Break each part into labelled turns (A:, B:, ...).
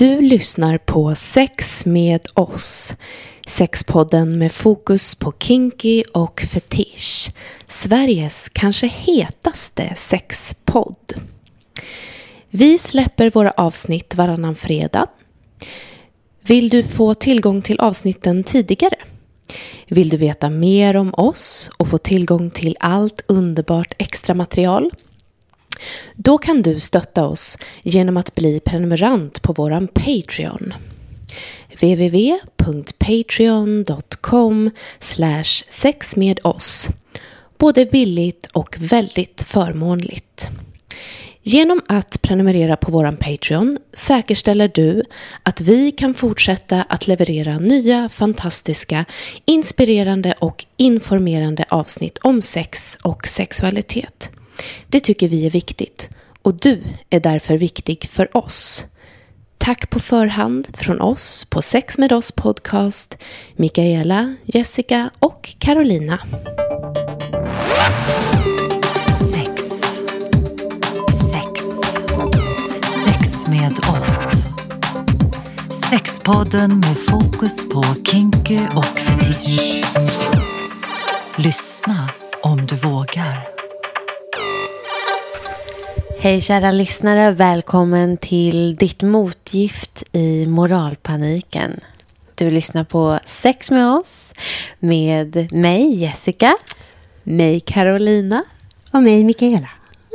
A: Du lyssnar på Sex med oss. Sexpodden med fokus på kinky och fetisch. Sveriges kanske hetaste sexpodd. Vi släpper våra avsnitt varannan fredag. Vill du få tillgång till avsnitten tidigare? Vill du veta mer om oss och få tillgång till allt underbart extra material? Då kan du stötta oss genom att bli prenumerant på våran Patreon. www.patreon.com sex med oss. Både billigt och väldigt förmånligt. Genom att prenumerera på våran Patreon säkerställer du att vi kan fortsätta att leverera nya, fantastiska, inspirerande och informerande avsnitt om sex och sexualitet. Det tycker vi är viktigt och du är därför viktig för oss. Tack på förhand från oss på Sex med oss podcast, Mikaela, Jessica och Carolina.
B: Sex. Sex. Sex med oss. Sexpodden med fokus på kinky och fetisch. Lyssna om du vågar.
C: Hej kära lyssnare, välkommen till ditt motgift i moralpaniken. Du lyssnar på Sex med oss med mig Jessica.
A: Mig Carolina.
D: Och mig Mikaela.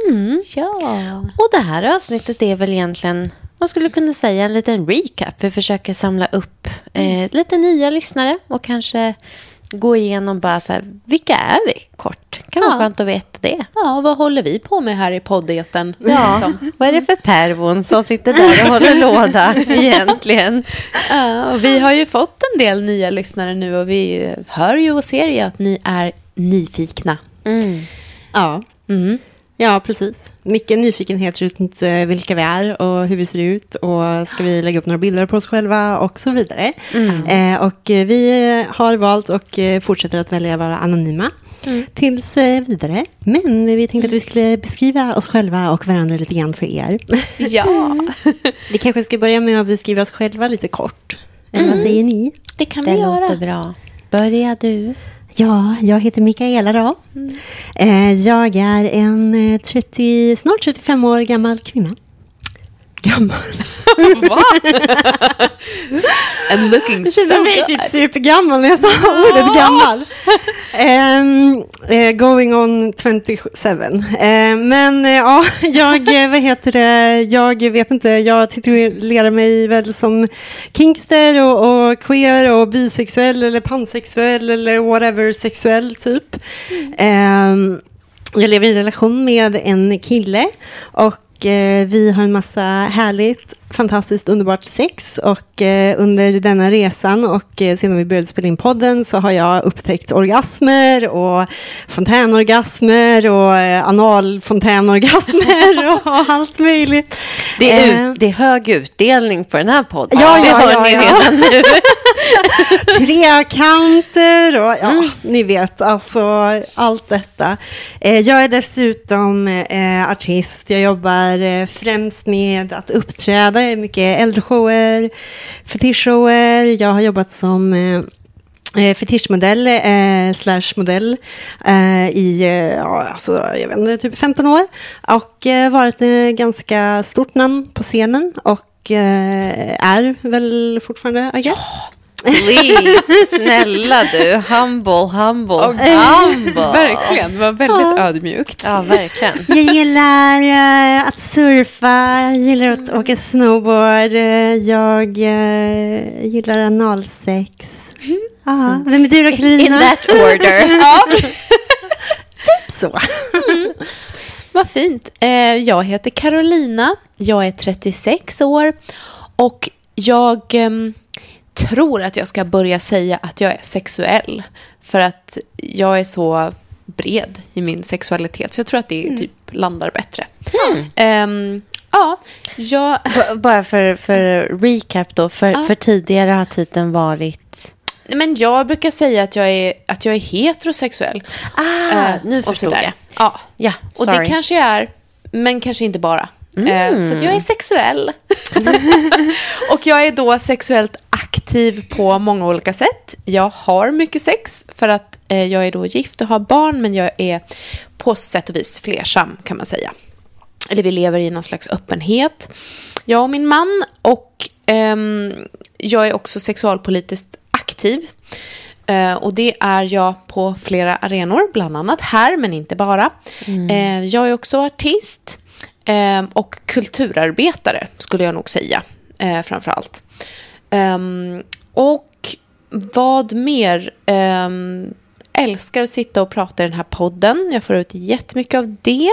C: Mm.
A: Ja.
C: Och det här avsnittet är väl egentligen, man skulle kunna säga en liten recap. Vi försöker samla upp eh, lite nya lyssnare och kanske gå igenom bara så här, vilka är vi kort? Kan vara
A: Ja.
C: skönt att veta det.
A: Ja, vad håller vi på med här i poddeten?
C: Ja,
A: Liksom?
C: vad är det för pervon som sitter där och håller låda egentligen?
A: Ja, och vi har ju fått en del nya lyssnare nu och vi hör ju och ser ju att ni är nyfikna.
C: Mm.
D: Ja.
A: Mm.
D: Ja, precis. Mycket nyfikenhet runt eh, vilka vi är och hur vi ser ut. Och ska vi lägga upp några bilder på oss själva och så vidare. Eh, och eh, vi har valt och fortsätter att välja att vara anonyma. Tills eh, vidare. Men vi tänkte att vi skulle beskriva oss själva och varandra lite grann för er.
A: Ja,
D: vi kanske ska börja med att beskriva oss själva lite kort. Eller vad säger ni?
A: det kan
C: Det
A: vi göra.
C: låter bra. Börja du.
D: Ja, jag heter Mikaela då. Eh, jag är en eh, 30, snart 35 år gammal kvinna. Gammal.
A: Va? And looking
D: Jag kände
A: so
D: mig
A: good.
D: typ supergammal när jag sa ordet gammal. Ehm, eh, going on 27. Eh, men eh, ja, jag, eh, vad heter det, jag vet inte, jag titulerar mig väl som kinkster och, och queer och bisexuell eller pansexuell eller whatever sexuell typ. Ehm, jag lever i en relation med en kille och vi har en massa härligt, fantastiskt, underbart sex. Och eh, under denna resan och eh, sedan vi började spela in podden så har jag upptäckt orgasmer och fontänorgasmer och eh, analfontänorgasmer och allt möjligt.
C: Det är,
D: Eh,
C: ut, det är hög utdelning på den här podden.
D: Ja,
C: det
D: ja,
C: hör
D: ja,
C: ni
D: ja.
C: redan nu.
D: trekanter och ja, ni vet, alltså allt detta. Eh, jag är dessutom eh, artist. Jag jobbar främst med att uppträda Eh, mycket äldreshower, fetischshower. Jag har jobbat som eh, eh, fetischmodell eh, slash modell eh, i eh, ja, alltså, jag vet inte, typ 15 år och eh, varit ett ganska stort namn på scenen och eh, är väl fortfarande, I guess.
C: Please, snälla du. Humble, humble, humble.
A: Verkligen, det var väldigt ödmjukt.
C: Ja, verkligen.
D: Jag gillar eh, att surfa, jag gillar att åka snowboard, eh, jag eh, gillar analsex. Ja, vem är du då
C: In
D: Carolina?
C: that order.
D: Typ så.
A: Vad fint. Jag heter Carolina, jag är 36 år och jag ehm, tror att jag ska börja säga att jag är sexuell. För att jag är så bred i min sexualitet, så jag tror att det typ landar bättre. Ehm, ja, jag...
C: B- Bara för, för recap då. För,
A: Ja.
C: för tidigare har titeln varit...
A: Men jag brukar säga att jag är, att jag är heterosexuell.
C: Ah,
A: Eh,
C: nu förstod jag.
A: Ja,
C: Ja,
A: och det kanske jag är, men kanske inte bara. Eh, Så att jag är sexuell. och och jag är då sexuellt aktiv på många olika sätt. Jag har mycket sex för att eh, jag är då gift och har barn, men jag är på sätt och vis flersam kan man säga. Eller vi lever i någon slags öppenhet. Jag och min man och ehm, jag är också sexualpolitiskt aktiv. Eh, och det är jag på flera arenor, bland annat här, men inte bara. Eh, jag är också artist eh, och kulturarbetare, skulle jag nog säga, eh, framför allt. Ehm, och vad mer? Ehm, älskar att sitta och prata i den här podden. Jag får ut jättemycket av det.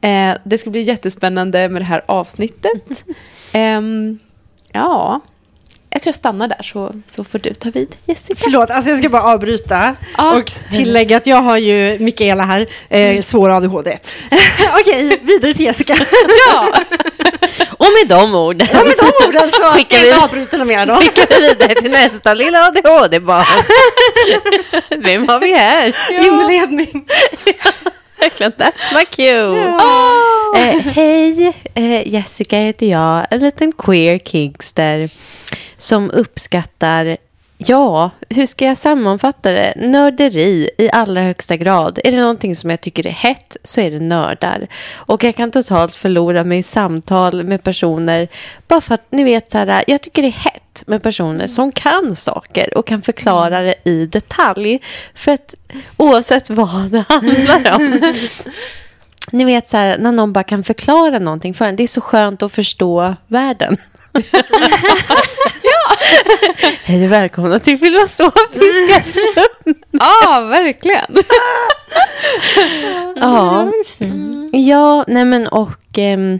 A: Eh, det ska bli jättespännande med det här avsnittet. Ehm, ja, jag tror jag stannar där så, så får du ta vid, Jessica.
D: Förlåt, alltså jag ska bara avbryta
A: Ja.
D: och tillägga att jag har ju Mikaela här, eh, svår ADHD. Okej, vidare till Jessica.
A: Ja,
C: Och med de orden
D: Ja, med de orden så ska
C: Skickar
D: jag
C: vi-
D: inte avbryta något mer då.
C: skickar vi vidare till nästa lilla ADHD-barn. Vem har vi här?
D: Inledning.
C: Verkligen, that's my cue. Eh, Hej, eh, Jessica heter jag, en liten queer kingster som uppskattar, ja, hur ska jag sammanfatta det? Nörderi i allra högsta grad. Är det någonting som jag tycker är hett så är det nördar. Och jag kan totalt förlora mig i samtal med personer bara för att ni vet så här, jag tycker det är hett med personer som kan saker och kan förklara det i detalj. För att oavsett vad det handlar om ni vet så här, när någon bara kan förklara någonting för en. Det är så skönt att förstå världen. Hej och välkomna till Filosofiska.
A: ja verkligen.
C: ja. ja, nej men och... ehm,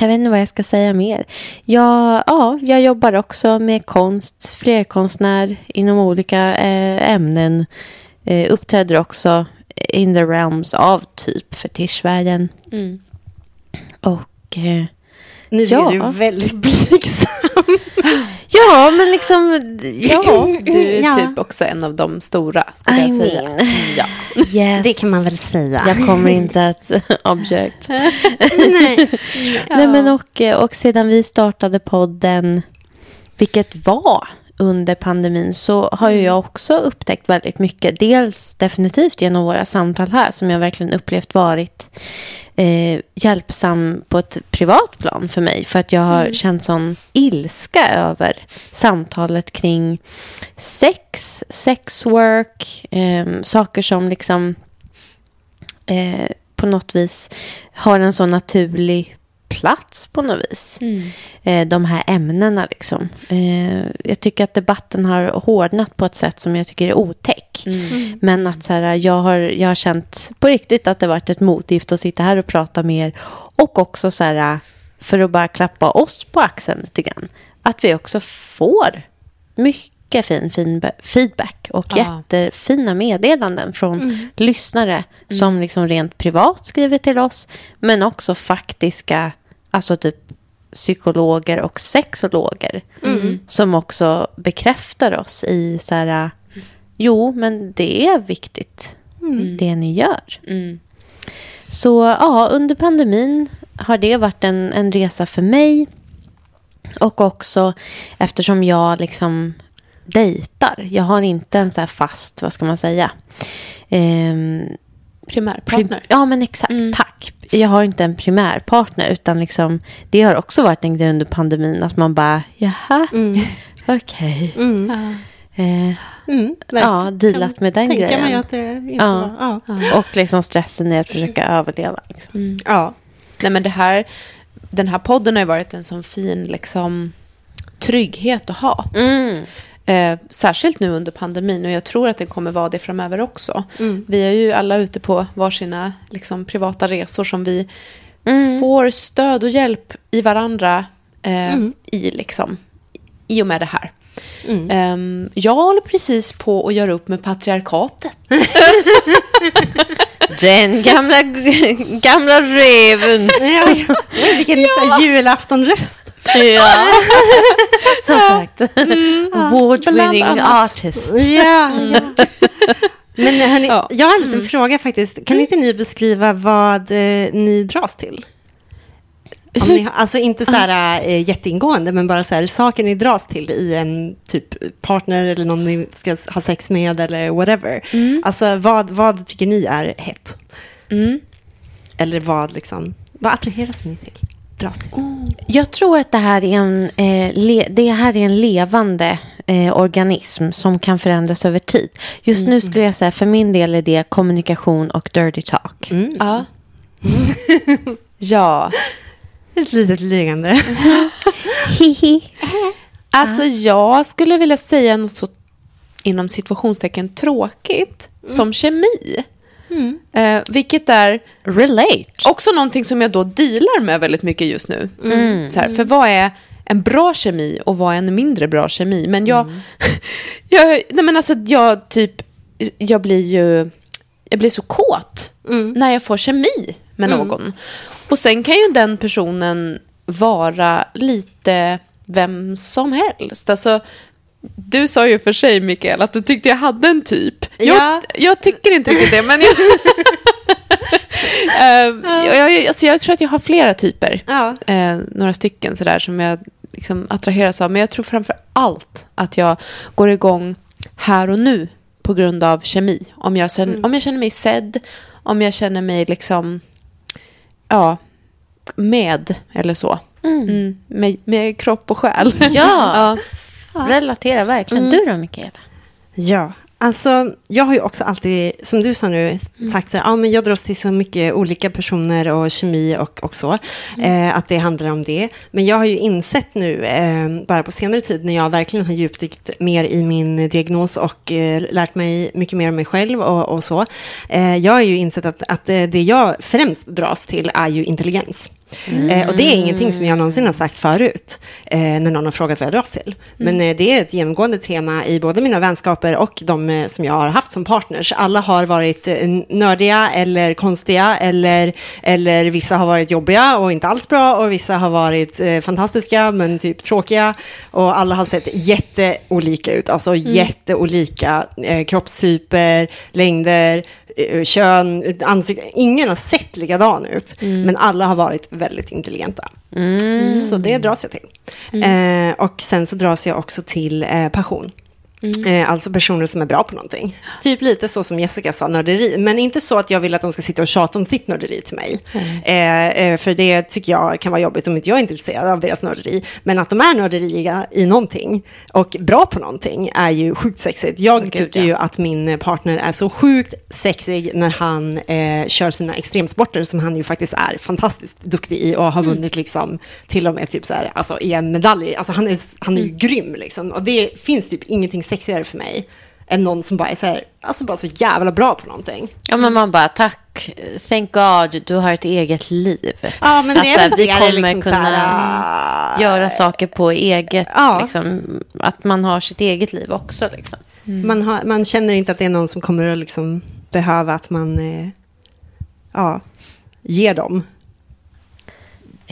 C: jag vet inte vad jag ska säga mer. Jag, ja, jag jobbar också med konst, flerkonstnär inom olika eh, ämnen. Eh, uppträder också in the realms av typ fetischvärlden.
A: Mm.
C: Och... Eh,
D: Nu
C: Ja.
D: är du väldigt blygsam.
C: Ja, men liksom... Ja.
A: Du är
D: Ja.
A: typ också en av de stora, skulle
C: I
A: jag säga.
C: mean.
A: Ja.
C: Yes.
D: Det kan man väl säga.
C: Jag kommer inte att object.
D: Nej.
C: Nej, men och, och sedan vi startade podden, vilket var under pandemin, så har ju jag också upptäckt väldigt mycket. Dels definitivt genom våra samtal här, som jag verkligen upplevt varit eh, hjälpsam på ett privat plan för mig. För att jag har känt sån ilska över samtalet kring sex, sexwork, eh, saker som liksom eh, på något vis har en så naturlig plats på något vis. Eh, de här ämnena liksom. Eh, jag tycker att debatten har hårdnat på ett sätt som jag tycker är otäck. Men att så här, jag, har, jag har känt på riktigt att det varit ett motgift att sitta här och prata mer. Och också så här, för att bara klappa oss på axeln lite grann. Att vi också får mycket fin, fin feedback och
A: Ja.
C: jättefina meddelanden från lyssnare som liksom rent privat skriver till oss. Men också faktiska, alltså typ psykologer och sexologer. Som också bekräftar oss i så här, jo men det är viktigt det ni gör.
A: Mm.
C: Så ja, under pandemin har det varit en, en resa för mig. Och också eftersom jag liksom dejtar. Jag har inte en så här fast, vad ska man säga? Ehm,
A: Primärpartner.
C: prim- ja, men exakt. Tack. Jag har inte en primärpartner, utan liksom, det har också varit en grej under pandemin att man bara, jaha, okej.
D: Mm.
A: Ja.
C: Eh,
D: Mm,
C: ja, dealat med den grejen.
D: mig att det inte
C: Ja.
D: var... Ja.
C: Och liksom stressen i att försöka överleva. Liksom.
D: ja.
A: Nej, men det här, den här podden har ju varit en sån fin liksom, trygghet att ha.
C: Mm.
A: Eh, särskilt nu under pandemin och jag tror att det kommer vara det framöver också.
D: Mm.
A: Vi är ju alla ute på varsina liksom, privata resor som vi
C: Mm.
A: får stöd och hjälp i varandra eh,
D: Mm.
A: i, liksom, i och med det här.
D: Mm.
A: Ehm, jag håller precis på att göra upp med patriarkatet.
C: Den gamla, gamla reven.
D: Ja, Vilken ja. julaftonröst.
C: Ja. Som sagt. Award
A: bland
C: winning
A: annat.
C: artist.
D: Ja, ja. Men hörni,
A: Ja.
D: jag har en liten fråga faktiskt. Kan inte ni beskriva vad eh, ni dras till? Om ni, alltså inte så här äh, jätteingående, men bara så här saker ni dras till i en typ partner eller någon ni ska ha sex med eller whatever. Alltså vad, vad tycker ni är hett?
A: Mm.
D: Eller vad liksom, vad attraheras ni till? Dras till?
C: Jag tror att det här är en, eh, le, det här är en levande eh, organism som kan förändras över tid. Just nu skulle jag säga för min del är det kommunikation och dirty talk.
A: Ja. ja.
D: Ett litet leende.
C: Hihi.
A: Alltså jag skulle vilja säga något så inom situationstecken tråkigt som kemi. Eh, vilket är
C: Relate.
A: också någonting som jag då dealar med väldigt mycket just nu. Så här, för vad är en bra kemi och vad är en mindre bra kemi? Men jag, jag, nej men alltså jag typ, jag blir ju, jag blir så kåt när jag får kemi med någon. Och sen kan ju den personen vara lite vem som helst. Alltså, du sa ju för sig, Mikael, att du tyckte jag hade en typ. Jag,
D: Ja.
A: jag tycker inte riktigt det, men jag... Ehm, jag, jag, alltså jag tror att jag har flera typer.
D: Ja.
A: Eh, några stycken sådär som jag liksom attraheras av. Men jag tror framför allt att jag går igång här och nu på grund av kemi. Om jag, känner, om jag känner mig sedd, om jag känner mig liksom, ja, med eller så. Mm, med, med kropp och själ.
C: Ja.
A: ja.
C: Relatera verkligen. Du då, Mikaela?
D: Ja, alltså jag har ju också alltid, som du sa nu, sagt så här, ja men jag dras till så mycket olika personer och kemi och, och så, eh, att det handlar om det. Men jag har ju insett nu, eh, bara på senare tid, när jag verkligen har djupdykt mer i min diagnos och eh, lärt mig mycket mer om mig själv och, och så. Eh, jag har ju insett att, att eh, det jag främst dras till är ju intelligens. Eh, och det är ingenting som jag någonsin har sagt förut, eh, när någon har frågat vad jag dras till. Men eh, det är ett genomgående tema i både mina vänskaper och de eh, som jag har haft som partners. Alla har varit eh, nördiga eller konstiga, eller, eller vissa har varit jobbiga och inte alls bra, och vissa har varit eh, fantastiska men typ tråkiga. Och alla har sett jätteolika ut, alltså jätteolika eh, kroppstyper, längder, kön, ansikte. Ingen har sett likadan ut, men alla har varit väldigt intelligenta. Så det dras jag till. Eh, och sen så dras jag också till eh, passion. Eh, alltså personer som är bra på någonting. Typ lite så som Jessica sa, nörderi. Men inte så att jag vill att de ska sitta och tjata om sitt nörderi till mig. Eh, eh, för det tycker jag kan vara jobbigt om inte jag är intresserad av deras nörderi. Men att de är nörderiga i någonting och bra på någonting är ju sjukt sexigt. Jag tycker ju att min partner är så sjukt sexig när han eh, kör sina extremsporter som han ju faktiskt är fantastiskt duktig i och har vunnit liksom till och med typ så här, alltså EM-medaljer. Alltså han är, han är ju grym liksom. Och det finns typ ingenting sexigare för mig än någon som bara är så här, alltså bara så jävla bra på någonting.
C: Ja, men man bara, tack, thank God, du har ett eget liv.
D: Ja, men
C: Att
D: det
C: här,
D: är väl
C: vi
D: det,
C: kommer
D: liksom
C: kunna
D: här,
C: göra saker på eget,
D: Ja.
C: liksom, att man har sitt eget liv också. Liksom.
D: Man, har, man känner inte att det är någon som kommer att liksom behöva att man eh, ja, ger dem.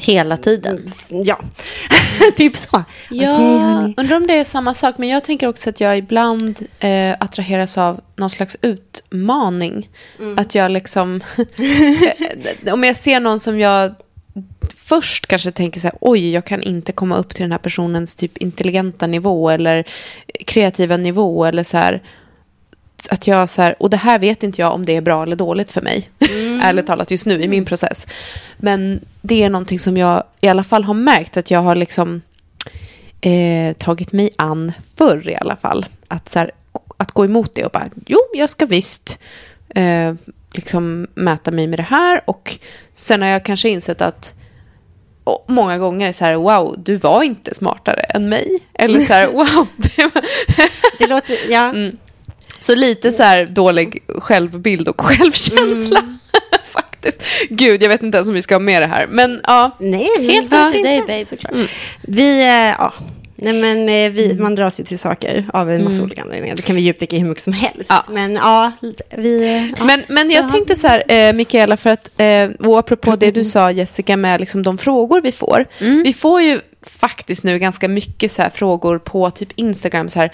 C: Hela tiden.
D: Ja, typ så.
A: Ja,
D: hörni.
A: undrar om det är samma sak. Men jag tänker också att jag ibland eh, attraheras av någon slags utmaning. Att jag liksom... om jag ser någon som jag först kanske tänker så här, oj, jag kan inte komma upp till den här personens typ intelligenta nivå eller kreativa nivå eller så här. Att jag så här, och det här vet inte jag om det är bra eller dåligt för mig. Ärligt talat just nu i min process. Men det är någonting som jag i alla fall har märkt att jag har liksom eh, tagit mig an förr i alla fall. Att, så här, att gå emot det och bara, jo, jag ska visst eh, liksom mäta mig med det här. Och sen har jag kanske insett att och många gånger så här, wow, du var inte smartare än mig. Eller så här, wow. Det var...
D: Det låter, ja.
A: Mm. Så lite så här dålig självbild och självkänsla. Faktiskt. Gud, jag vet inte ens om vi ska ha med det här. Men ja.
D: Nej, men
C: Helt upp till dig,
D: inte?
C: baby.
D: Vi, eh, ja. Nej, men eh, vi, man dras ju till saker av en massa olika anledningar. Det kan vi djupdyka i hur mycket som helst.
A: Ja.
D: Men ja, vi... eh, Ja.
A: Men, men jag tänkte så här, eh, Mikaela, för att, eh, och apropå det du sa Jessica med liksom de frågor vi får. Vi får ju faktiskt nu ganska mycket så här frågor på typ Instagram så här,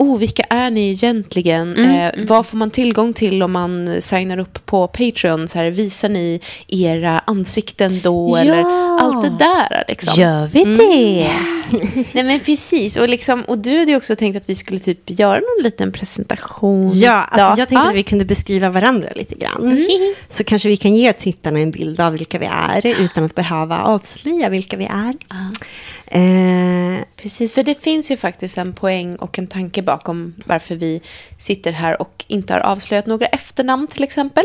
A: oh, vilka är ni egentligen?
C: Mm,
A: eh, Vad får man tillgång till om man signar upp på Patreon? Så här, visar ni era ansikten då?
C: Ja.
A: Eller allt det där. Liksom.
C: Gör vi det?
A: Nej men precis. Och, liksom, och du hade ju också tänkt att vi skulle typ göra någon liten presentation.
D: Ja, alltså jag tänkte att vi kunde beskriva varandra lite grann. Så kanske vi kan ge tittarna en bild av vilka vi är utan att behöva avslöja vilka vi är. Eh,
A: Precis, för det finns ju faktiskt en poäng och en tanke bakom varför vi sitter här och inte har avslöjat några efternamn till exempel.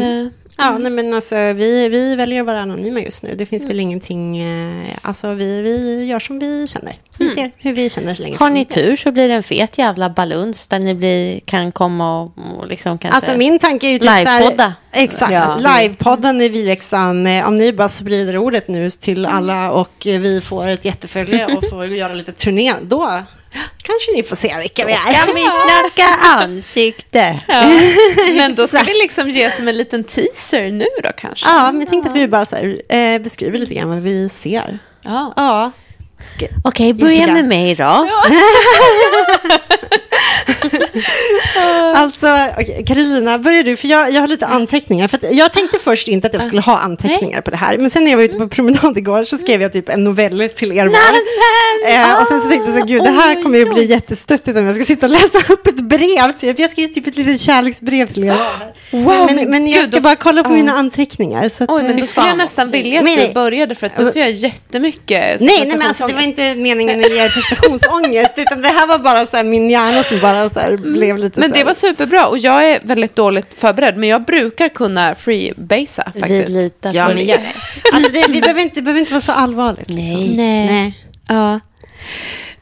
A: Eh,
D: ja, nej, men alltså, vi, vi väljer att vara anonyma just nu. Det finns väl ingenting, eh, alltså vi, vi gör som vi känner. Vi ser hur vi känner så länge
C: Har ni tur så blir det en fet jävla baluns där ni blir, kan komma och, och liksom kanske...
D: Alltså min tanke är ju typ
C: Livepodda.
D: Exakt,
A: Ja.
D: livepodden är vi liksom, eh, om ni bara sprider ordet nu till alla och eh, vi får ett jättefölje och får göra lite turné, då kanske ni får se vilka vi är.
C: Kan vi snacka ansikte?
A: Men då ska vi liksom ge som en liten teaser nu då kanske.
D: Ja, men jag tänkte att vi bara så här, eh, beskriver lite grann vad vi ser.
A: Ja.
D: Ja.
C: Okej, börja
D: Instagram.
C: med mig då.
D: Alltså, okej, Carolina, börjar du? För jag, jag har lite anteckningar. För jag tänkte först inte att jag skulle ha anteckningar på det här. Men sen när jag var ute på promenad igår så skrev jag typ en novell till er var. Eh, och sen så tänkte jag så gud, det här kommer ju bli jättestöttigt om jag ska sitta och läsa upp ett brev. Typ. Jag skrev typ ett litet kärleksbrev till er.
A: Wow,
D: men,
A: men
D: jag
A: gud,
D: ska
A: då-
D: bara kolla på
A: ja.
D: mina anteckningar. Så att,
A: Oj, men
D: eh,
A: då skulle jag nästan vilja att
D: Nej,
A: du började för att då får jag jättemycket
D: Nej, nej, men alltså, det var inte meningen att ge er prestationsångest, utan det här var bara så här, min hjärna som bara så här, blev lite
A: Men
D: så
A: det
D: här,
A: var superbra och jag är väldigt dåligt förberedd men jag brukar kunna freebasea
C: Vi
A: faktiskt.
C: litar
D: Ja,
C: på
D: men alltså det, vi behöver inte, det behöver inte vara så allvarligt. Liksom.
C: Nej.
A: Nej.
D: Nej.
A: Ja.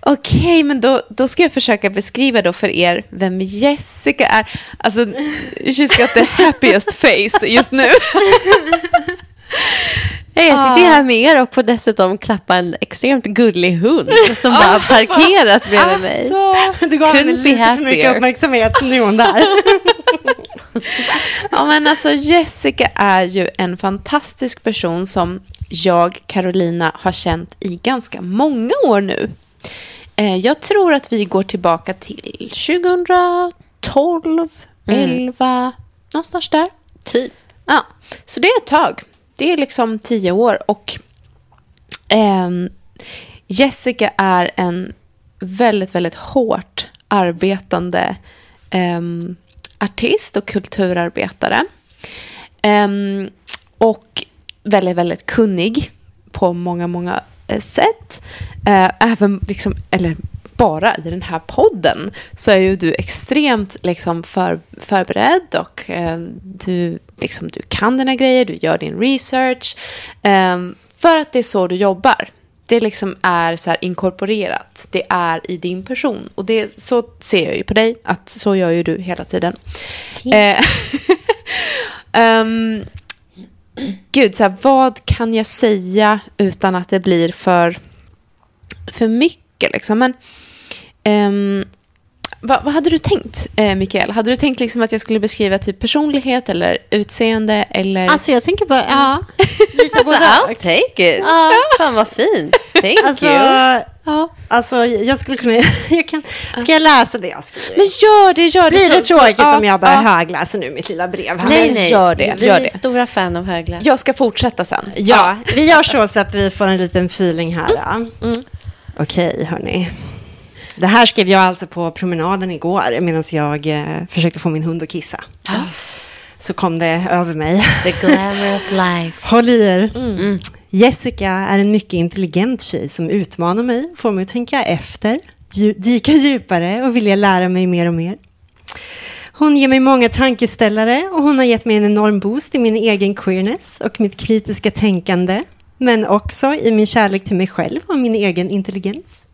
A: Okej, men då, då ska jag försöka beskriva då för er vem Jessica är. Alltså, she's got the happiest face just nu.
C: Nej, Jag sitter här med er och får dessutom klappa en extremt gullig hund som bara har parkerat bredvid mig.
A: Alltså,
D: Du gav henne lite för mycket uppmärksamhet, nu är hon där.
A: ja, men alltså Jessica är ju en fantastisk person som jag, Carolina, har känt i ganska många år nu. Eh, Jag tror att vi går tillbaka till 2012, 11, någonstans där.
C: Typ.
A: Ja, så det är ett tag. Det är liksom tio år och eh, Jessica är en väldigt, väldigt hårt arbetande eh, artist och kulturarbetare. Eh, och väldigt, väldigt kunnig på många, många eh, sätt. Eh, även liksom, eller bara i den här podden så är ju du extremt liksom för, förberedd och eh, du, liksom, du kan dina grejer, du gör din research. Eh, för att det är så du jobbar. Det liksom är så här inkorporerat. Det är i din person. Och det, så ser jag ju på dig, att så gör ju du hela tiden. Eh, ehm, gud, så här, vad kan jag säga utan att det blir för, för mycket? Liksom? Men, ehm, vad, vad hade du tänkt, eh, Mikael? Hade du tänkt liksom att jag skulle beskriva typ personlighet eller utseende? Eller...
D: Alltså jag tänker bara, ja, lite
C: Alltså, I'll take it.
D: Ja.
C: Fan vad fint. Thank
D: Alltså,
C: you.
A: ja.
D: alltså, jag skulle kunna, jag kan, ska jag läsa det jag skriver?
A: Men gör det, gör det.
D: Blir det
A: Så- så-
D: tråkigt
A: ja,
D: om jag bara
A: ja.
D: högläser nu mitt lilla brev? här?
C: Nej,
A: men
C: nej.
A: gör det,
C: Vi
A: gör
C: är
A: det.
C: stora fan av högläs.
A: Jag ska fortsätta sen.
D: Ja, vi gör så så att vi får en liten feeling här. ja. Okej, hörni. Det här skrev jag alltså på promenaden igår medan jag eh, försökte få min hund att kissa. Så kom det över mig.
C: The glamorous life.
D: Håll i er. Jessica är en mycket intelligent tjej som utmanar mig, får mig att tänka efter, dyka djupare och vilja lära mig mer och mer. Hon ger mig många tankeställare och hon har gett mig en enorm boost i min egen queerness och mitt kritiska tänkande, men också i min kärlek till mig själv och min egen intelligens.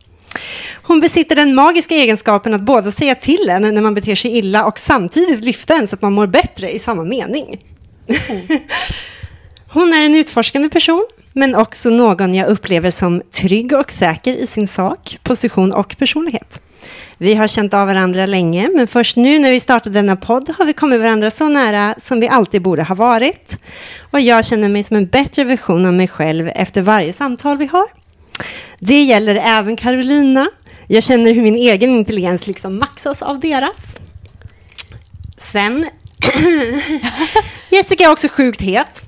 D: Hon besitter den magiska egenskapen att både säga till en när man beter sig illa och samtidigt lyfta en så att man mår bättre i samma mening. Hon är en utforskande person, men också någon jag upplever som trygg och säker i sin sak, position och personlighet. Vi har känt av varandra länge, men först nu när vi startade denna podd har vi kommit varandra så nära som vi alltid borde ha varit. Och jag känner mig som en bättre version av mig själv efter varje samtal vi har. Det gäller även Carolina. Jag känner hur min egen intelligens liksom maxas av deras. Sen, Jessica är också sjukt het.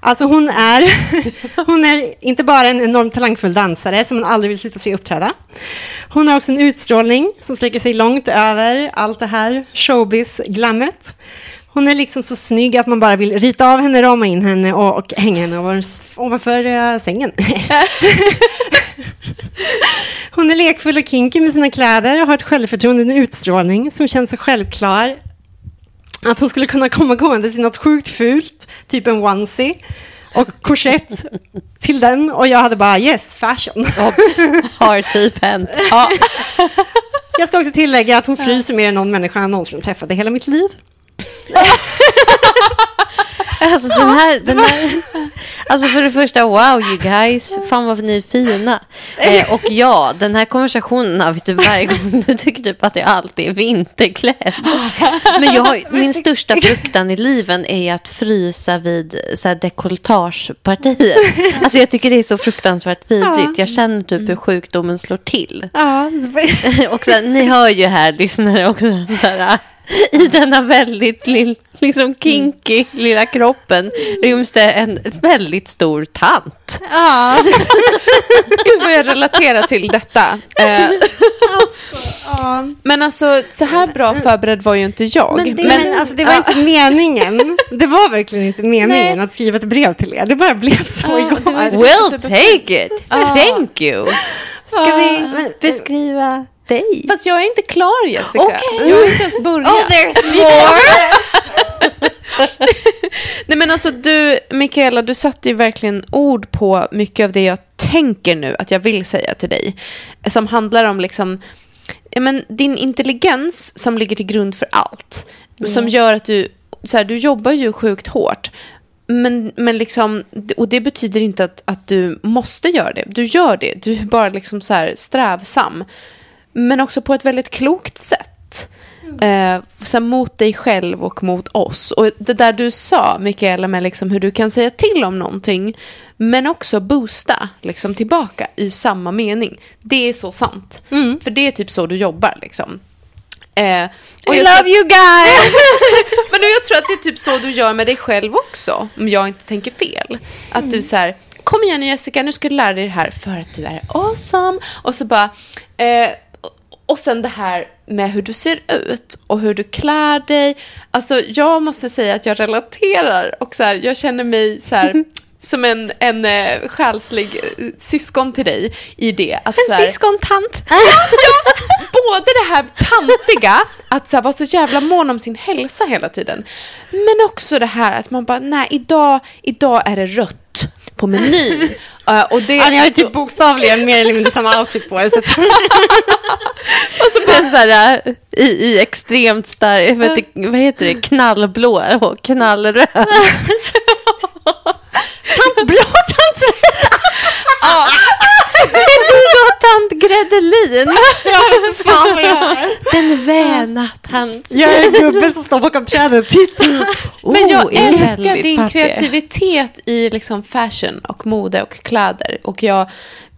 D: Alltså hon är, hon är inte bara en enormt talangfull dansare som man aldrig vill sluta se uppträda. Hon har också en utstrålning som sträcker sig långt över allt det här showbiz-glammet. Hon är liksom så snygg att man bara vill rita av henne, rama in henne och, och hänga henne ovanför, ovanför uh, sängen. Hon är lekfull och kinky med sina kläder och har ett självförtroende och en utstrålning som känns så självklar att hon skulle kunna komma gående i något sjukt fult, typ en onesie och korsett till den och jag hade bara yes, fashion.
C: Har typ hänt.
A: Ja.
D: Jag ska också tillägga att hon fryser mer än någon människa jag någonsin träffat i hela mitt liv.
C: Alltså, den här, den här, alltså för det första, wow you guys, fan vad ni är fina. Eh, och ja, den här konversationen har vi typ varje gång du tycker typ att jag alltid är vinterklädd. Men jag, min största fruktan i liven är att frysa vid så här, dekolletagepartier. Alltså jag tycker det är så fruktansvärt vidrigt. Jag känner typ hur sjukdomen slår till. Och sen, ni hör ju här, lyssnare, också så här, i denna väldigt lill, liksom kinky lilla kroppen ryms det en väldigt stor tant.
A: Ja. Gud vad jag relaterar till detta. Eh,
D: ja.
A: men alltså, så här bra förberedd var ju inte jag.
C: Men det-
D: Men, alltså, det var inte meningen. Det var verkligen inte meningen
A: Nej.
D: att skriva ett brev till er. Det bara blev så
A: Ja,
D: igår.
C: We'll take it. Thank you. Ska vi
D: men-
C: beskriva dig?
A: Fast jag är inte klar Jessica.
C: Okej.
A: Jag har inte ens börjat.
C: Oh, there's more.
A: Nej men alltså du, Mikaela, du satte ju verkligen ord på mycket av det jag tänker nu att jag vill säga till dig. Som handlar om liksom, ja, men din intelligens som ligger till grund för allt. Som gör att du, så här, du jobbar ju sjukt hårt. Men, men liksom, och det betyder inte att, att du måste göra det. Du gör det. Du är bara liksom så här strävsam. Men också på ett väldigt klokt sätt. Eh, så mot dig själv och mot oss. Och det där du sa, Mikaela, med liksom hur du kan säga till om någonting. Men också boosta liksom, tillbaka i samma mening. Det är så sant. För det är typ så du jobbar. Liksom. Eh, och jag
C: love
A: tror-
C: you guys.
A: men nu, jag tror att det är typ så du gör med dig själv också, om jag inte tänker fel. Att du så här, kom igen nu Jessica, nu ska du lära dig det här för att du är awesome. Och så bara, eh, och sen det här med hur du ser ut och hur du klär dig. Alltså jag måste säga att jag relaterar och så här, jag känner mig så här som en, en eh, själslig eh, syskon till dig i det. Att, här,
C: Syskontant.
A: både det här tantiga, att så här, vara så jävla mån om sin hälsa hela tiden. Men också det här att man bara, nej, idag, idag är det rött på menyn. Uh, och det,
D: Ja, ni har ju typ bokstavligen mer eller mindre samma outfit på er. Så
C: Och så bara så här, äh, i, i extremt stark, jag vet inte, vad heter det, knallblå och knallröd.
D: tant blå, tant
C: Du var tant Gredelin. Den väna tant.
D: Jag är en gubbe som står bakom trädet. Titta.
A: men jag
C: Oh,
A: älskar din
C: pappig.
A: kreativitet i liksom fashion och mode och kläder. Och jag,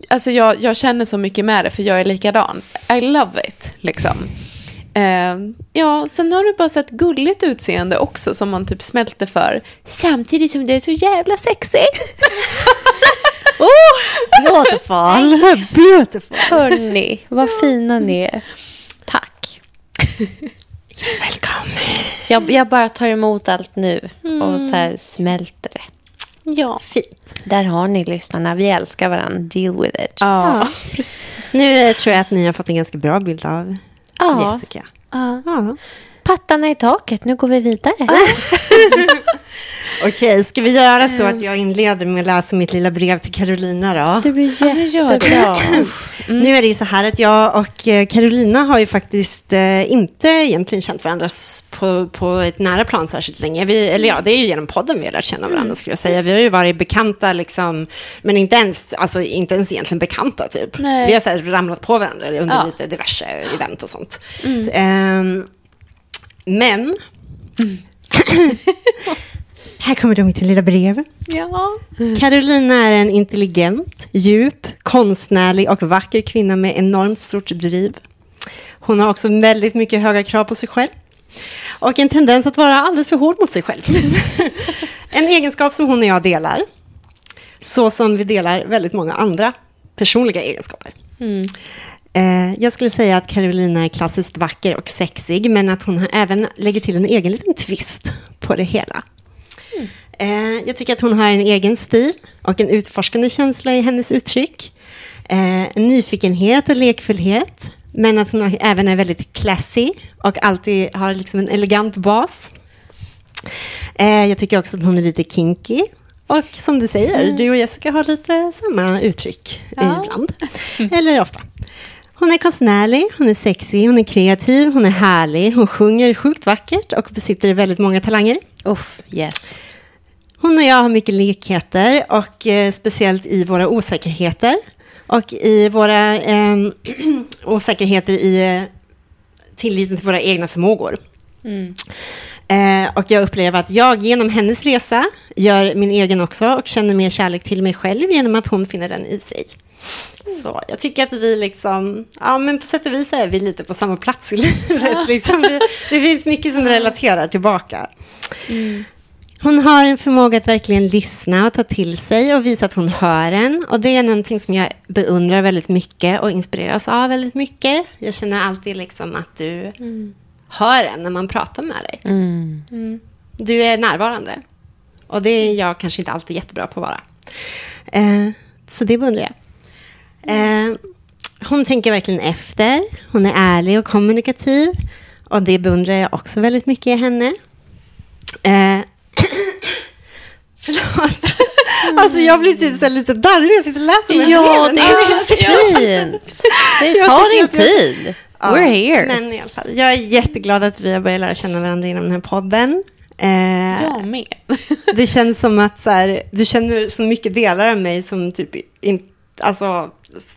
A: alltså jag, jag känner så mycket med det, för jag är likadan. I love it, liksom. Eh, ja, sen har du bara så ett gulligt utseende också som man typ smälter för. Samtidigt som det är så jävla sexigt.
D: Beautiful. Beautiful.
C: Hörni, vad fina ni är. Tack.
D: Välkommen.
C: Jag, jag bara tar emot allt nu och så här smälter det.
A: Ja.
D: Fint.
C: Där har ni lyssnarna. Vi älskar varandra. Deal with it.
A: Ja, precis.
D: Nu eh, tror jag att ni har fått en ganska bra bild av
C: Ja.
D: Jessica.
A: Ja.
D: Ja.
C: Pattarna i taket. Nu går vi vidare.
D: Okej, ska vi göra så att jag inleder med att läsa mitt lilla brev till Carolina då?
C: Det blir jättebra.
D: Nu är det ju så här att jag och eh, Carolina har ju faktiskt eh, inte egentligen känt varandra på, på ett nära plan särskilt länge. Vi, eller ja, det är ju genom podden vi har lärt känna varandra skulle jag säga. Vi har ju varit bekanta liksom, men inte ens, alltså, inte ens egentligen bekanta typ.
A: Nej.
D: Vi har så här, ramlat på varandra under
A: Ja.
D: lite diverse event och sånt. Ehm, men, här kommer då mitt lilla brev.
A: Ja.
D: Carolina är en intelligent, djup, konstnärlig och vacker kvinna med enormt stort driv. Hon har också väldigt mycket höga krav på sig själv. Och en tendens att vara alldeles för hård mot sig själv. en egenskap som hon och jag delar. Så som vi delar väldigt många andra personliga egenskaper. Eh, Jag skulle säga att Carolina är klassiskt vacker och sexig, men att hon även lägger till en egen liten twist på det hela. Eh, Jag tycker att hon har en egen stil och en utforskande känsla i hennes uttryck. Eh, En nyfikenhet och lekfullhet, men att hon även är väldigt classy och alltid har liksom en elegant bas. Eh, Jag tycker också att hon är lite kinky. Och som du säger, du och Jessica har lite samma uttryck
A: Ja.
D: ibland. Eller ofta. Hon är konstnärlig, hon är sexig, hon är kreativ, hon är härlig, hon sjunger sjukt vackert och besitter väldigt många talanger.
C: Uff, yes.
D: Hon och jag har mycket likheter och eh, speciellt i våra osäkerheter. Och i våra eh, osäkerheter i eh, tilliten till våra egna förmågor. Eh, och jag upplever att jag genom hennes resa gör min egen också och känner mer kärlek till mig själv genom att hon finner den i sig. Så jag tycker att vi liksom, ja men på sätt och vis är vi lite på samma plats i livet. Liksom. Vi, det finns mycket som relaterar tillbaka. Hon har en förmåga att verkligen lyssna och ta till sig och visa att hon hör en. Och det är någonting som jag beundrar väldigt mycket och inspireras av väldigt mycket. Jag känner alltid liksom att du hör en när man pratar med dig. Du är närvarande. Och det är jag kanske inte alltid jättebra på att vara. Eh, så det beundrar jag. Eh, hon tänker verkligen efter. Hon är ärlig och kommunikativ. Och det beundrar jag också väldigt mycket i henne. Eh, förlåt. Alltså jag blir typ så lite darrig jag sitter och läser här
C: Ja, det är så fint. Det tar din tid.
D: Ja,
C: We're here.
D: Men i alla fall, jag är jätteglad att vi har börjat lära känna varandra inom den här podden. Eh,
A: Jag med.
D: Det känns som att så här, du känner så mycket delar av mig som typ in, alltså,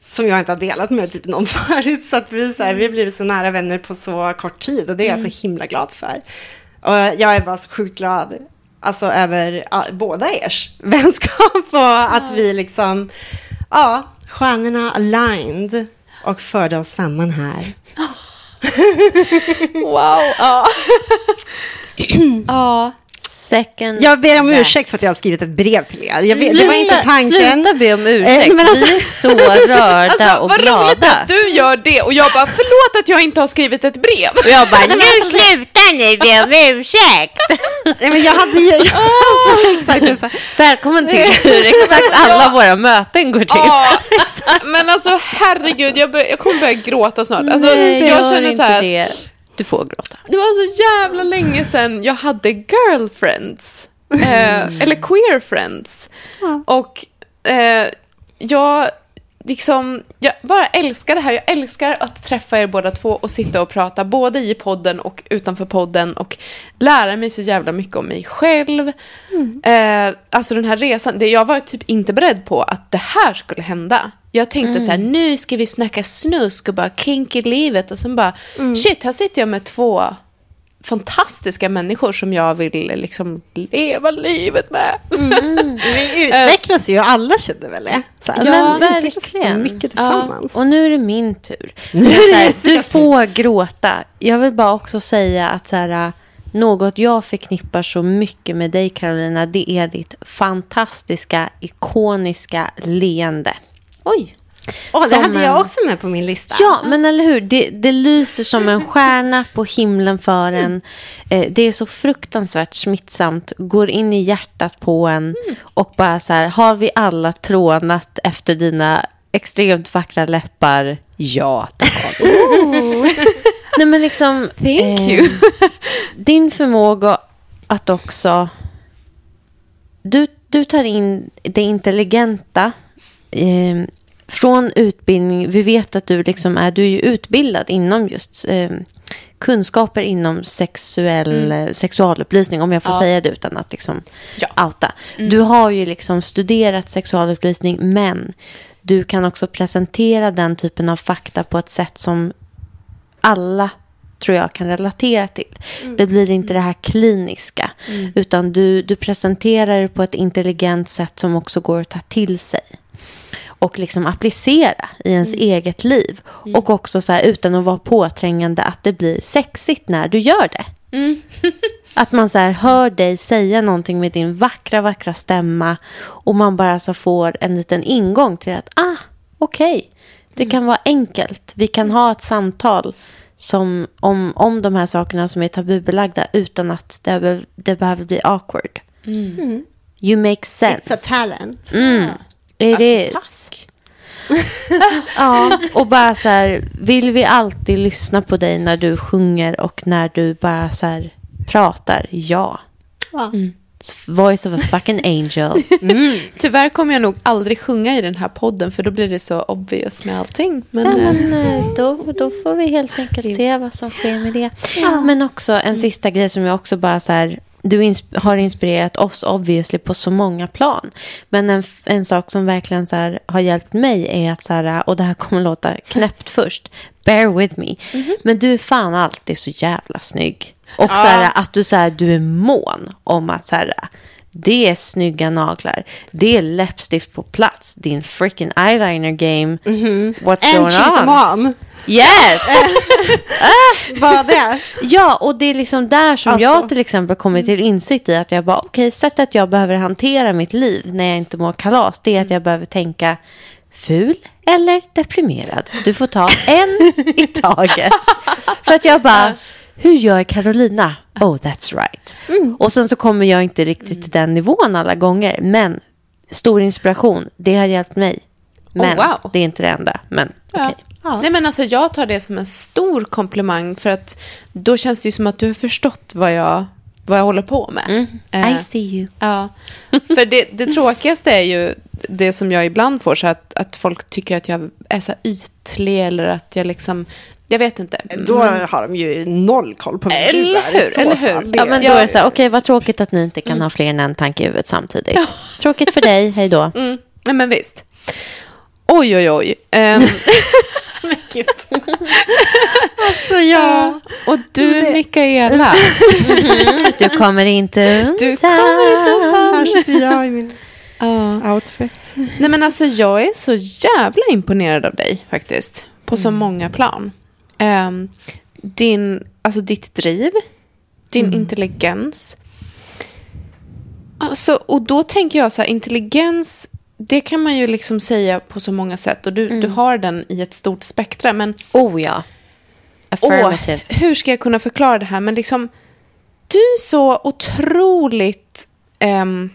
D: som jag inte har delat med typ någon förut. Så att vi, så här, vi har blivit så nära vänner på så kort tid och det är jag så himla glad för. Och jag är bara så sjukt glad alltså, över ja, båda ers vänskap och att vi liksom, ja, stjärnorna aligned och förde oss samman här.
A: Wow. Ja. ja.
C: Second.
D: Jag ber om
C: that.
D: ursäkt för att jag har skrivit ett brev till er. Jag vet, det var inte
C: Sluta,
D: tanken.
C: sluta be om ursäkt.
D: Eh, men alltså-
C: Vi är så rörda
A: Alltså,
C: och
A: vad roligt
C: glada.
A: att du gör det och jag bara, förlåt att jag inte har skrivit ett brev.
C: Och jag bara, nu slutar ni be om ursäkt.
D: Nej, men jag hade ju... exakt, exakt.
C: Välkommen till hur exakt alla våra möten går till.
A: Ja, men alltså herregud, jag, bör, jag kommer börja gråta snart. Alltså,
C: Nej,
A: jag
C: gör
A: känner så här att.
C: Du får gråta.
A: det var så jävla länge sedan jag hade girlfriends. Eh, eller queer friends. Och eh, jag liksom, jag bara älskar det här. Jag älskar att träffa er båda två och sitta och prata både i podden och utanför podden och lära mig så jävla mycket om mig själv. Eh, alltså den här resan, det, jag var typ inte beredd på att det här skulle hända. Jag tänkte så här, nu ska vi snacka snusk och bara kink i livet och sen bara, shit, här sitter jag med två fantastiska människor som jag vill liksom leva livet med.
D: Vi utvecklas ju, alla känner väl det? Så här,
A: Ja,
D: men
C: verkligen.
D: Mycket tillsammans.
C: Och nu är det min tur. Här, du får gråta. Jag vill bara också säga att så här, något jag förknippar så mycket med dig Carolina, det är ditt fantastiska, ikoniska leende.
A: Oj.
D: Åh, det hade
C: en-
D: jag också med på min lista.
C: Ja, men eller hur? Det, det lyser som en stjärna på himlen för en. Eh, det är så fruktansvärt smittsamt. Går in i hjärtat på en. Och bara så här, har vi alla trånat efter dina extremt vackra läppar? Ja, det har vi. Nej, men liksom...
A: Thank
C: eh,
A: you.
C: Din förmåga att också... Du, du tar in det intelligenta eh, från utbildning. Vi vet att du liksom är, du är ju utbildad inom just eh, kunskaper inom sexuell, eh, sexualupplysning, om jag får
A: Ja.
C: säga det utan att liksom
A: Ja.
C: outa. Du har ju liksom studerat sexualupplysning, men du kan också presentera den typen av fakta på ett sätt som alla tror jag kan relatera till. Det blir inte det här kliniska, utan du, du presenterar det på ett intelligent sätt som också går att ta till sig och liksom applicera i ens eget liv. Och också så här, utan att vara påträngande att det blir sexigt när du gör det. att man så här, hör dig säga någonting med din vackra, vackra stämma och man bara så får en liten ingång till att, ah, okej, det kan vara enkelt. Vi kan ha ett samtal som, om, om de här sakerna som är tabubelagda utan att det, behöver- det behöver bli awkward. You make sense.
D: It's a talent.
C: Mm. It
A: Alltså,
C: is.
A: tack.
C: Ja, och bara så här, vill vi alltid lyssna på dig när du sjunger och när du bara så här pratar? Ja.
D: Ja.
C: Voice of a fucking angel.
A: Tyvärr kommer jag nog aldrig sjunga i den här podden för då blir det så obvious med allting. Men,
C: Ja,
A: eh,
C: men eh, då, då får vi helt enkelt se vad som sker med det. Men också en sista grej som jag också bara så här... Du ins- har inspirerat oss obviously på så många plan. Men en, en sak som verkligen så här, har hjälpt mig är att så här, och det här kommer låta knäppt först. Bear with me. Men du är fan alltid så jävla snygg. Och så här, att du, så här, du är mån om att så här, det är snygga naglar. Det är läppstift på plats. Din freaking eyeliner game. What's
D: And
C: going
D: she's
C: on?
D: a mom.
C: Yes!
D: Vad det?
C: Ja, och det är liksom där som
D: Alltså.
C: jag till exempel kommit till insikt i att jag bara, okej, sättet jag behöver hantera mitt liv när jag inte mår kalas, det är att jag behöver tänka ful eller deprimerad. Du får ta en i taget. För att jag bara, hur gör Carolina? Oh, that's right. Och sen så kommer jag inte riktigt till den nivån alla gånger, men stor inspiration, det har hjälpt mig. Men
A: wow.
C: det är inte det enda, men
A: ja.
C: okej.
D: Ja.
A: Nej, men alltså, jag tar det som en stor komplimang för att då känns det ju som att du har förstått vad jag, vad jag håller på med. Eh,
C: I see you.
A: Ja, för det, det tråkigaste är ju det som jag ibland får, så att, att folk tycker att jag är så ytlig eller att jag liksom, jag vet inte.
D: Då har de ju noll koll på du
A: Eller hur, eller hur?
D: fall.
C: Ja, men då är det så här, okej, vad tråkigt att ni inte kan ha fler än en tanke i huvudet samtidigt. Tråkigt för dig, hej då.
A: Mm, nej, men visst. Oj, oj, oj. Ehm,
D: Så ja.
A: och du, Mikaela,
C: Du kommer inte undan.
A: du kommer inte undan.
D: Här sitter jag i min
A: Ja.
D: outfit.
A: Nej, men alltså jag är så jävla imponerad av dig faktiskt. På så många plan. Ehm, din, alltså ditt driv, din intelligens. Alltså, och då tänker jag så här, intelligens, det kan man ju liksom säga på så många sätt. Och du, du har den i ett stort spektra. Men
C: Oh ja.
A: åh,
C: Affirmative.
A: hur ska jag kunna förklara det här? Men liksom, du är så otroligt... ehm,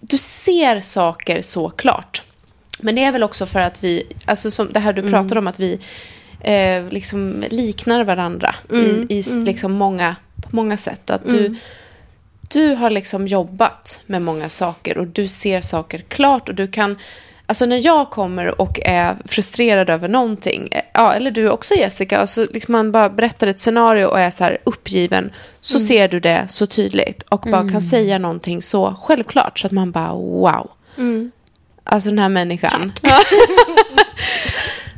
A: du ser saker så klart. Men det är väl också för att vi, alltså som det här du pratade om, att vi eh, liksom liknar varandra i, i s- liksom många, på många sätt. Att du, du har liksom jobbat med många saker och du ser saker klart och du kan... Alltså när jag kommer och är frustrerad över någonting, eh, ja, eller du också Jessica, alltså liksom man bara berättar ett scenario och är så här uppgiven, så ser du det så tydligt och bara kan säga någonting så självklart så att man bara wow. Alltså den här människan.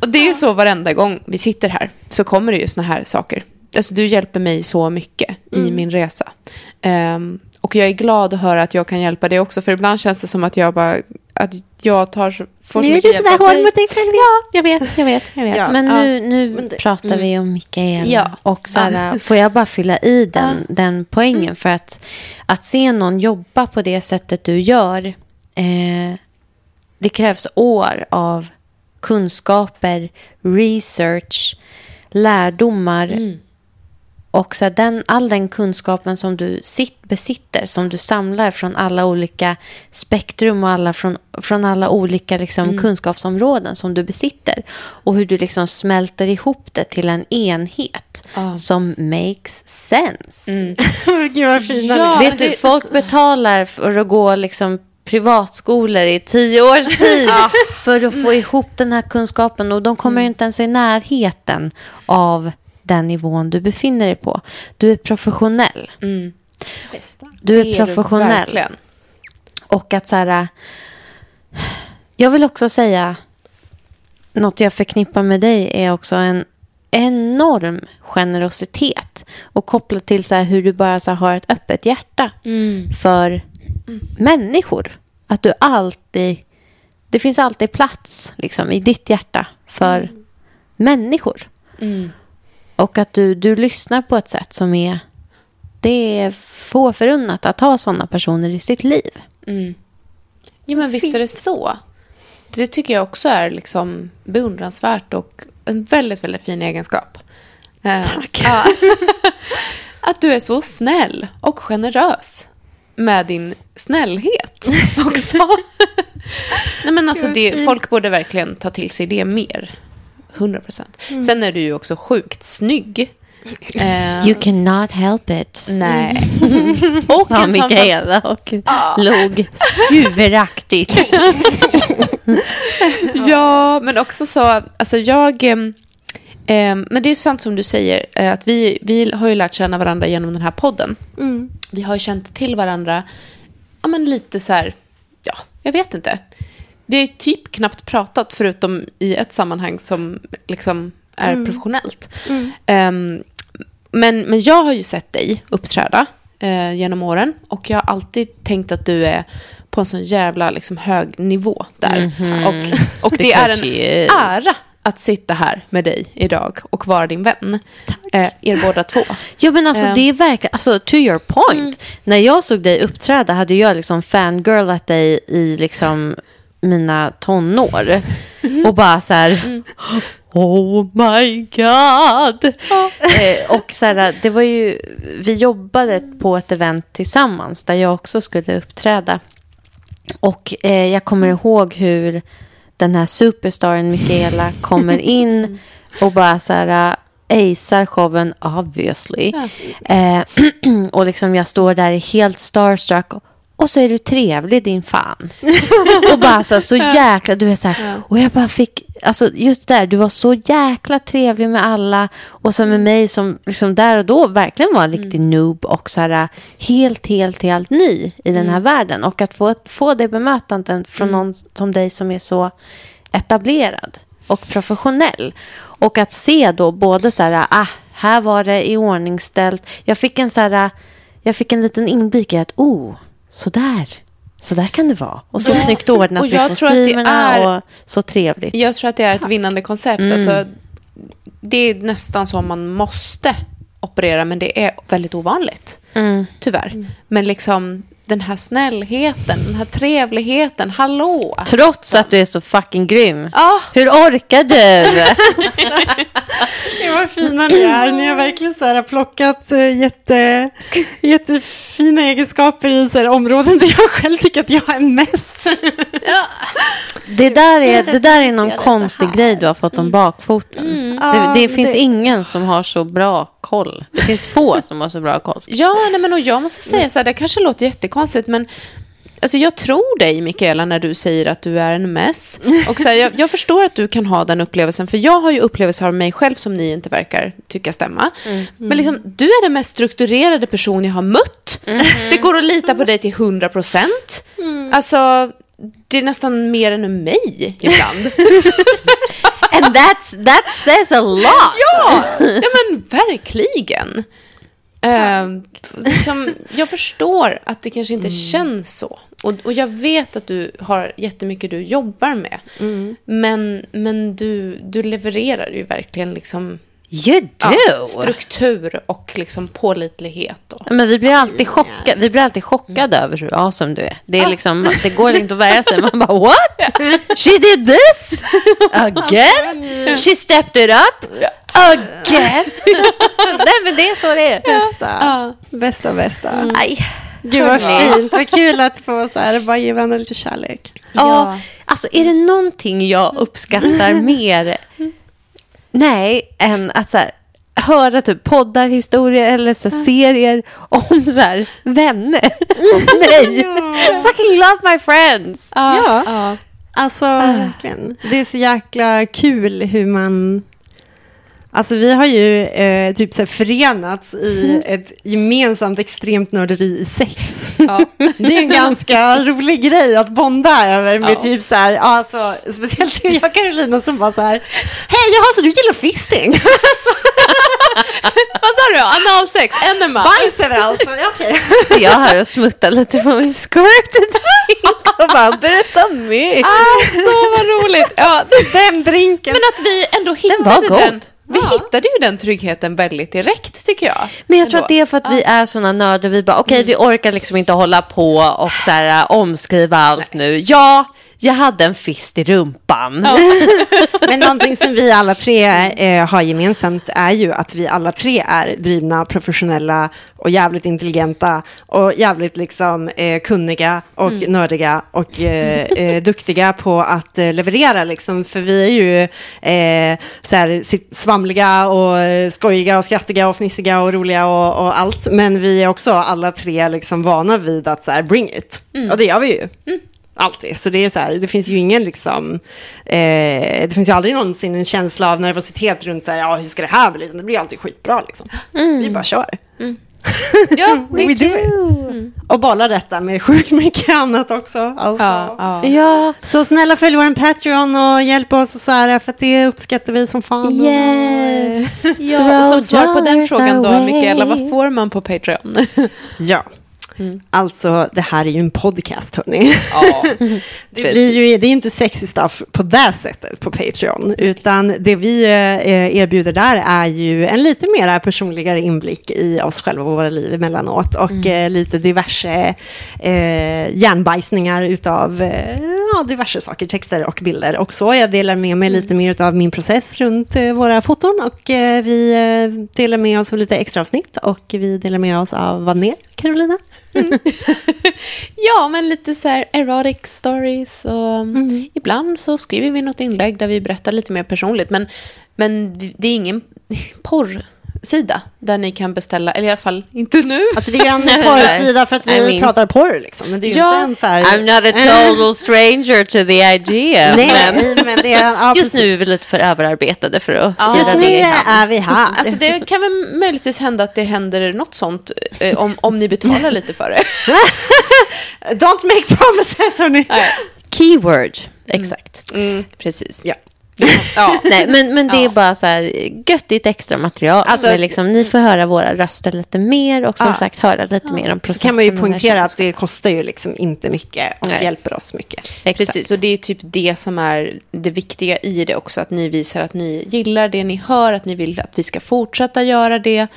A: och det är ju så varenda gång vi sitter här så kommer det ju såna här saker. Alltså du hjälper mig så mycket i min resa. Ehm, och jag är glad att höra att jag kan hjälpa dig också. För ibland känns det som att jag bara att jag tar, så- får så
D: Nu är
A: mycket
D: du
A: hjälp
D: sådär hård mot dig själv.
A: Ja, jag vet, jag vet, jag vet.
D: Ja.
C: Men nu, nu
D: Men det-
C: pratar vi om Mikaela.
A: Ja.
C: Och så här, får jag bara fylla i den, den poängen? För att, att se någon jobba på det sättet du gör, eh, det krävs år av kunskaper, research, lärdomar. Och så den, all den kunskapen som du sitt, besitter, som du samlar från alla olika spektrum och alla från, från alla olika liksom, kunskapsområden som du besitter. Och hur du liksom smälter ihop det till en enhet
A: Ja.
C: som makes sense.
D: Gud vad fina
A: Ja.
C: Vet du, folk betalar för att gå liksom privatskolor i tio års tid för att få ihop den här kunskapen och de kommer inte ens i närheten av den nivån du befinner dig på. Du är professionell.
A: Mm.
C: Du är
A: Det
C: professionell.
A: verkligen.
C: Och att så här... Jag vill också säga... Något jag förknippar med dig är också en enorm generositet. Och kopplat till så här hur du bara så här har ett öppet hjärta för människor. Att du alltid... Det finns alltid plats liksom, i ditt hjärta för människor.
A: Mm.
C: Och att du, du lyssnar på ett sätt som är... Det är få förunnat att ha sådana personer i sitt liv.
A: Mm. Ja, men visst är det så. Det tycker jag också är liksom beundransvärt och en väldigt, väldigt fin egenskap. Tack. att du är så snäll och generös med din snällhet också. Nej, men alltså det, folk borde verkligen ta till sig det mer. 100 procent. Sen är du ju också sjukt snygg. Eh,
C: You cannot help it.
A: nej. Och
C: Sa Mikaela och log huvudaktigt.
A: Ja, men också så, alltså jag... ehm, men det är sant som du säger, eh, att vi, vi har ju lärt känna varandra genom den här podden.
D: Mm.
A: Vi har ju känt till varandra, ja men lite så här, ja, jag vet inte. Vi har ju typ knappt pratat förutom i ett sammanhang som liksom är professionellt. Ehm, men, men jag har ju sett dig uppträda eh, genom åren och jag har alltid tänkt att du är på en sån jävla liksom, hög nivå där. Och, och det är en ära att sitta här med dig idag och vara din vän. Eh, er båda två.
C: Ja men alltså
A: Ehm.
C: det är verkligen, alltså to your point. När jag såg dig uppträda hade jag liksom fangirlat dig i liksom mina tonår. Och bara så här, oh my god. Eh, och så här, det var ju, vi jobbade på ett event tillsammans där jag också skulle uppträda. Och eh, jag kommer ihåg hur den här superstaren Michaela kommer in och bara så här äh, acear showen obviously. Eh, och liksom jag står där helt starstruck och så är du trevlig din fan. och bara så, här, så jäkla, du är så här, och jag bara fick, alltså just där, du var så jäkla trevlig med alla och så med mig som liksom där och då verkligen var en riktig noob och så här helt, helt, helt ny i den här världen. Och att få, få det bemötandet från någon som dig som är så etablerad och professionell. Och att se då både så här, ah, här var det i ordningställt. Jag fick en så här, jag fick en liten inblick i att, oh, så där. Så där kan det vara. Och så
A: Ja.
C: snyggt ordnat
A: Och
C: med
A: jag det
C: kostymerna
A: är-
C: och så trevligt.
A: Jag tror att det är ett vinnande koncept. Alltså, det är nästan så man måste operera, men det är väldigt ovanligt. Tyvärr. Men liksom den här snällheten, den här trevligheten, hallå!
C: Trots att du är så fucking grym.
A: Ja.
C: Hur orkar du?
D: Det var fina ni är. Ni har verkligen så här plockat eh, jätte, jättefina egenskaper i så här områden där jag själv tycker att jag är mest.
C: Det där är, det där är någon konstig grej du har fått om bakfoten.
D: Ja,
C: Det, det finns
D: det-
C: ingen som har så bra koll. Det finns få som har så bra koll.
A: Ja, nej, men och jag måste säga så här, det kanske låter jättekonstigt, men alltså, jag tror dig, Mikaela, när du säger att du är en mess. Och så här, jag, jag förstår att du kan ha den upplevelsen, för jag har ju upplevelser av mig själv som ni inte verkar tycka stämma. Men liksom, du är den mest strukturerade person jag har mött. Det går att lita på dig till 100 procent. Alltså, det är nästan mer än mig ibland.
C: And that's, that says a lot.
A: Ja, ja men verkligen. Uh, liksom, jag förstår att det kanske inte känns så. Och, och jag vet att du har jättemycket du jobbar med. Men, men du, du levererar ju verkligen liksom,
C: You do.
A: ja, struktur och liksom pålitlighet. Och,
C: Men vi blir alltid chockade, vi blir alltid chockade över hur awesome du är. Det, är liksom, det går inte att värja sig. Man bara, what? She did this? Again? She stepped it up? Again? Nej, men det är så det är.
D: Bästa,
A: Ja.
D: bästa, bästa.
C: Aj.
D: Gud vad fint, vad kul att få så här, bara ge varandra lite kärlek.
C: Ja, alltså är det någonting jag uppskattar mer? Nej, än att så här, höra typ poddar, historier eller så här, serier om så här, vänner. Nej, fucking love my friends.
D: Ja.
A: ja.
D: Alltså verkligen. Det är så jäkla kul hur man... Alltså vi har ju eh, typ så här förenats i ett gemensamt extremt nörderi i sex.
A: Ja.
D: Det är en ganska rolig grej att bonda över med
A: Ja.
D: typ så här, alltså, speciellt jag och Carolina som bara så här, hej jaha så du gillar fisting?
A: Vad sa du? Analsex? Enema?
D: Bajs överallt. Okej.
C: Jag har och smuttar lite på min squirt och bara berätta mer.
A: Ah, så vad roligt. Ja,
D: Den drinken.
A: men att vi ändå
C: var
A: hittade
C: god.
A: den. Vi hittade ju den tryggheten väldigt direkt tycker jag.
C: Men jag tror
A: Ändå.
C: att det är för att vi är såna nördar. Vi bara, okej, vi orkar liksom inte hålla på och så här, omskriva allt nu. Ja, jag hade en fist i rumpan.
D: Men någonting som vi alla tre eh, har gemensamt är ju att vi alla tre är drivna, professionella och jävligt intelligenta och jävligt liksom eh, kunniga och nördiga och eh, eh, duktiga på att eh, leverera liksom. För vi är ju eh, så här, svamliga och skojiga och skrattiga och fnissiga och roliga och, och allt. Men vi är också alla tre liksom vana vid att så här, bring it. Och det gör vi ju. Alltid. Så det är så här, det finns ju ingen liksom, eh, det finns ju aldrig någonsin en känsla av nervositet runt så här, ja hur ska det här bli? Det blir alltid skitbra liksom. Vi bara kör.
A: Ja,
D: We
A: visst.
D: do it. Och bollar detta med sjukt mycket annat också. Alltså.
A: Ja, ja.
C: Ja,
D: Så snälla följ vår Patreon och hjälp oss och så här, för att det uppskattar vi som fan.
C: yes.
A: Ja, och som svar på den frågan då. Mikaela, vad får man på Patreon?
D: Ja. Alltså, det här är ju en podcast, hörni.
A: Ja,
D: Det, blir ju, det är ju inte sexy stuff på det sättet på Patreon, utan det vi eh, erbjuder där är ju en lite mer personligare inblick i oss själva och våra liv emellanåt och eh, lite diverse eh, hjärnbajsningar utav eh, ja, diverse saker, texter och bilder. Och så jag delar med mig lite mer av min process runt eh, våra foton och eh, vi eh, delar med oss av lite extra avsnitt och vi delar med oss av vad mer, Carolina?
A: ja, men lite så här erotic stories och ibland så skriver vi något inlägg där vi berättar lite mer personligt. Men, men det är ingen porrsida där ni kan beställa, eller i alla fall inte nu.
D: Alltså det är en porrsida för att vi
C: I mean-
D: pratar porr liksom, men det är ju
A: Ja.
D: inte en så här...
C: I'm not a total stranger to the idea.
D: Nej,
C: men
D: men det är... Ja,
C: just
D: precis.
C: nu är vi lite för överarbetade för att
A: Ja.
D: Just
C: det
D: nu är vi här.
A: Alltså det kan väl möjligtvis hända att det händer något sånt eh, om, om ni betalar lite för det.
D: Don't make promises, hörni.
C: Keyword, exakt.
A: Mm, precis.
D: Ja.
A: Ja.
C: Nej, men, men det är
A: Ja.
C: bara så här göttigt extra material.
D: Alltså-
C: liksom, ni får höra våra röster lite mer och som
D: Ja.
C: sagt höra lite mer om
D: Så
C: processen.
D: kan man ju poängtera att det kostar ju liksom inte mycket och
A: Nej.
D: hjälper oss mycket.
C: Exakt.
A: Precis, och det är typ det som är det viktiga i det också. Att ni visar att ni gillar det ni hör, att ni vill att vi ska fortsätta göra det.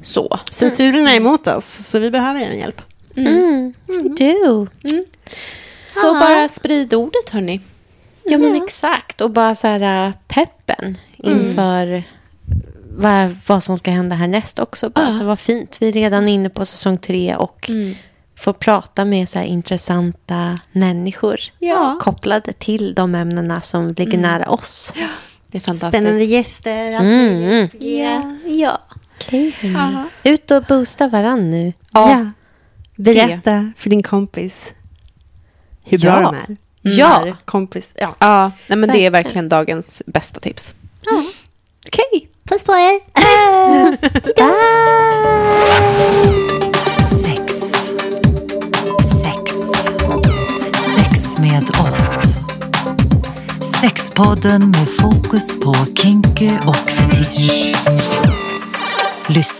A: Så.
D: Censuren är emot oss, så vi behöver er hjälp.
C: Mm, do.
A: Så bara sprid ordet, hörni.
C: Ja, men exakt. Och bara så här äh, peppen inför vad, vad som ska hända härnäst också. Bara,
A: Ja.
C: så vad fint. Vi är redan inne på säsong tre och får prata med så här intressanta människor.
A: Ja.
C: Kopplade till de ämnena som ligger nära oss.
A: Det är fantastiskt.
D: Spännande gäster,
C: Mm.
A: Ja. ja.
C: Hörni. Ut och boosta varann nu.
D: Ja. Berätta för din kompis hur bra
C: Ja.
D: de är.
C: Ja.
D: Kompis. Ja.
A: Ja, nej, men det är Verkligen. dagens bästa tips. Okej.
D: Puss på er.
B: Sex. Sex. Sex med oss. Sexpodden med fokus på kinky och fetisch. Lyssna